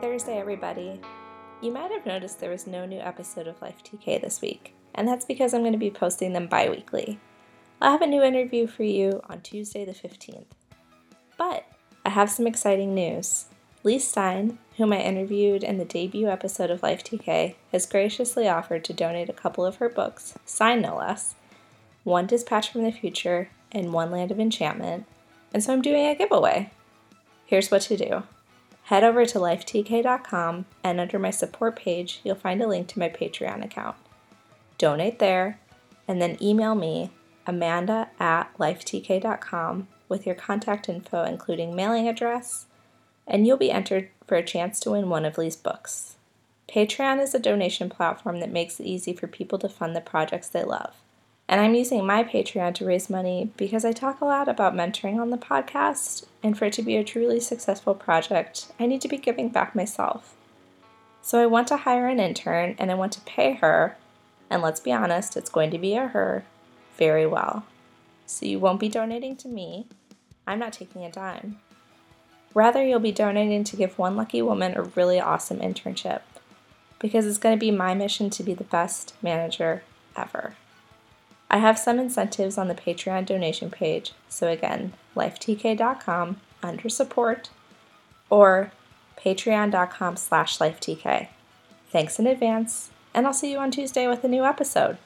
Thursday, everybody. You might have noticed there was no new episode of Life TK this week, and that's because I'm going to be posting them bi weekly. I'll have a new interview for you on Tuesday the 15th. But I have some exciting news. Leigh Stein, whom I interviewed in the debut episode of Life TK, has graciously offered to donate a couple of her books, signed no less, One Dispatch from the Future and One Land of Enchantment, and so I'm doing a giveaway. Here's what to do head over to lifetk.com and under my support page, you'll find a link to my Patreon account. Donate there and then email me, amanda at lifetk.com, with your contact info, including mailing address, and you'll be entered for a chance to win one of Leigh's books. Patreon is a donation platform that makes it easy for people to fund the projects they love. And I'm using my Patreon to raise money because I talk a lot about mentoring on the podcast, and for it to be a truly successful project, I need to be giving back myself. So I want to hire an intern and I want to pay her, and let's be honest, it's going to be a her, very well. So you won't be donating to me. I'm not taking a dime. Rather, you'll be donating to give one lucky woman a really awesome internship because it's going to be my mission to be the best manager ever. I have some incentives on the Patreon donation page, so again, lifetk.com under support or patreon.com slash lifetk. Thanks in advance, and I'll see you on Tuesday with a new episode.